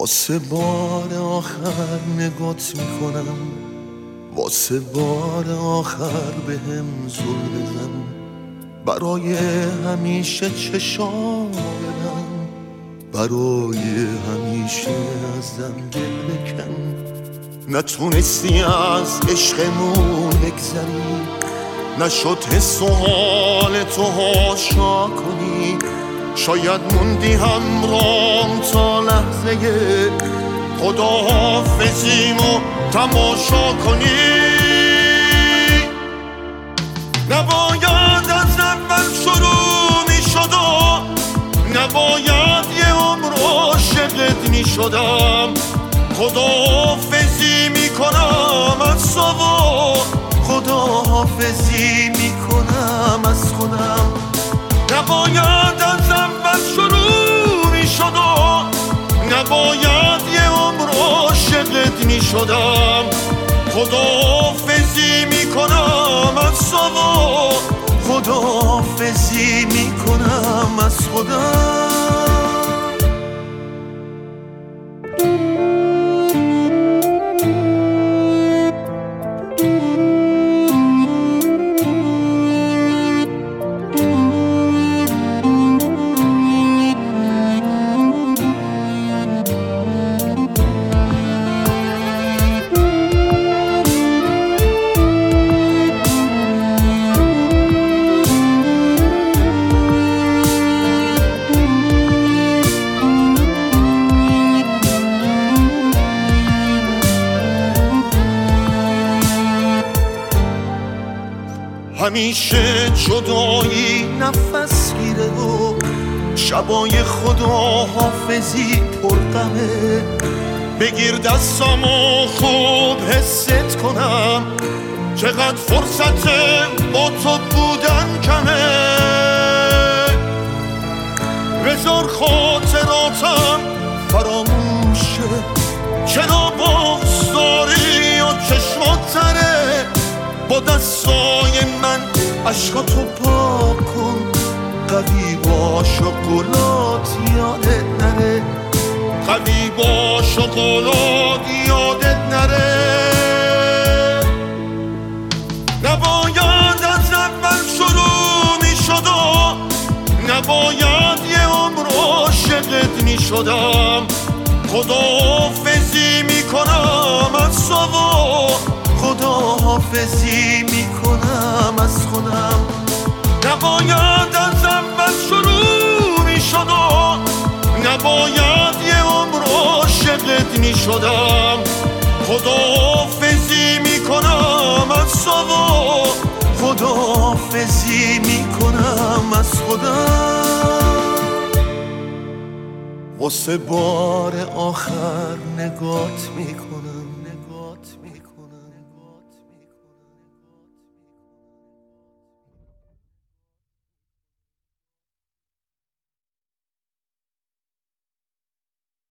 واسه بار آخر نگات می‌کنم. واسه بار آخر به هم زل بزن برای همیشه چشام بدم برای همیشه ازم دل بکن. نتونستی از عشقمون بگذری. نشد حس و حال تو هاشا کنی. شاید موندی همرام تا لحظه خداحافظیمو تماشا کنی. نباید از اول شروع می شد نباید یه عمر عاشقت می شدم. خداحافظی می کنم از سوا خداحافظی می کنم از خودم. نباید از اول شروع می شد نباید یه عمر عاشقت می شدم خداحافظی می کنم از سوا خداحافظی می کنم از خودم. همیشه جدایی نفس گیره و شبای خدا حافظی پرقمه بگیر دستامو خوب حست کنم. چقدر فرصت با تو بودن کمه. بذار خاطراتم فراموشه چرا باز داری و چشمات تره با دستای من عشقاتو پاک کن قوی باش و گلات یادت نره. قوی باش و گلات یادت نره. نباید از اول شروع می شد نباید یه عمر عاشقت می شدم خداحافظی می کنم از سوا نباید از اول شروع می شد نباید یه عمر عاشقت می شدم. خداحافظی می کنم از سوا خداحافظی می کنم از خودم. واسه بار آخر نگات می کنم.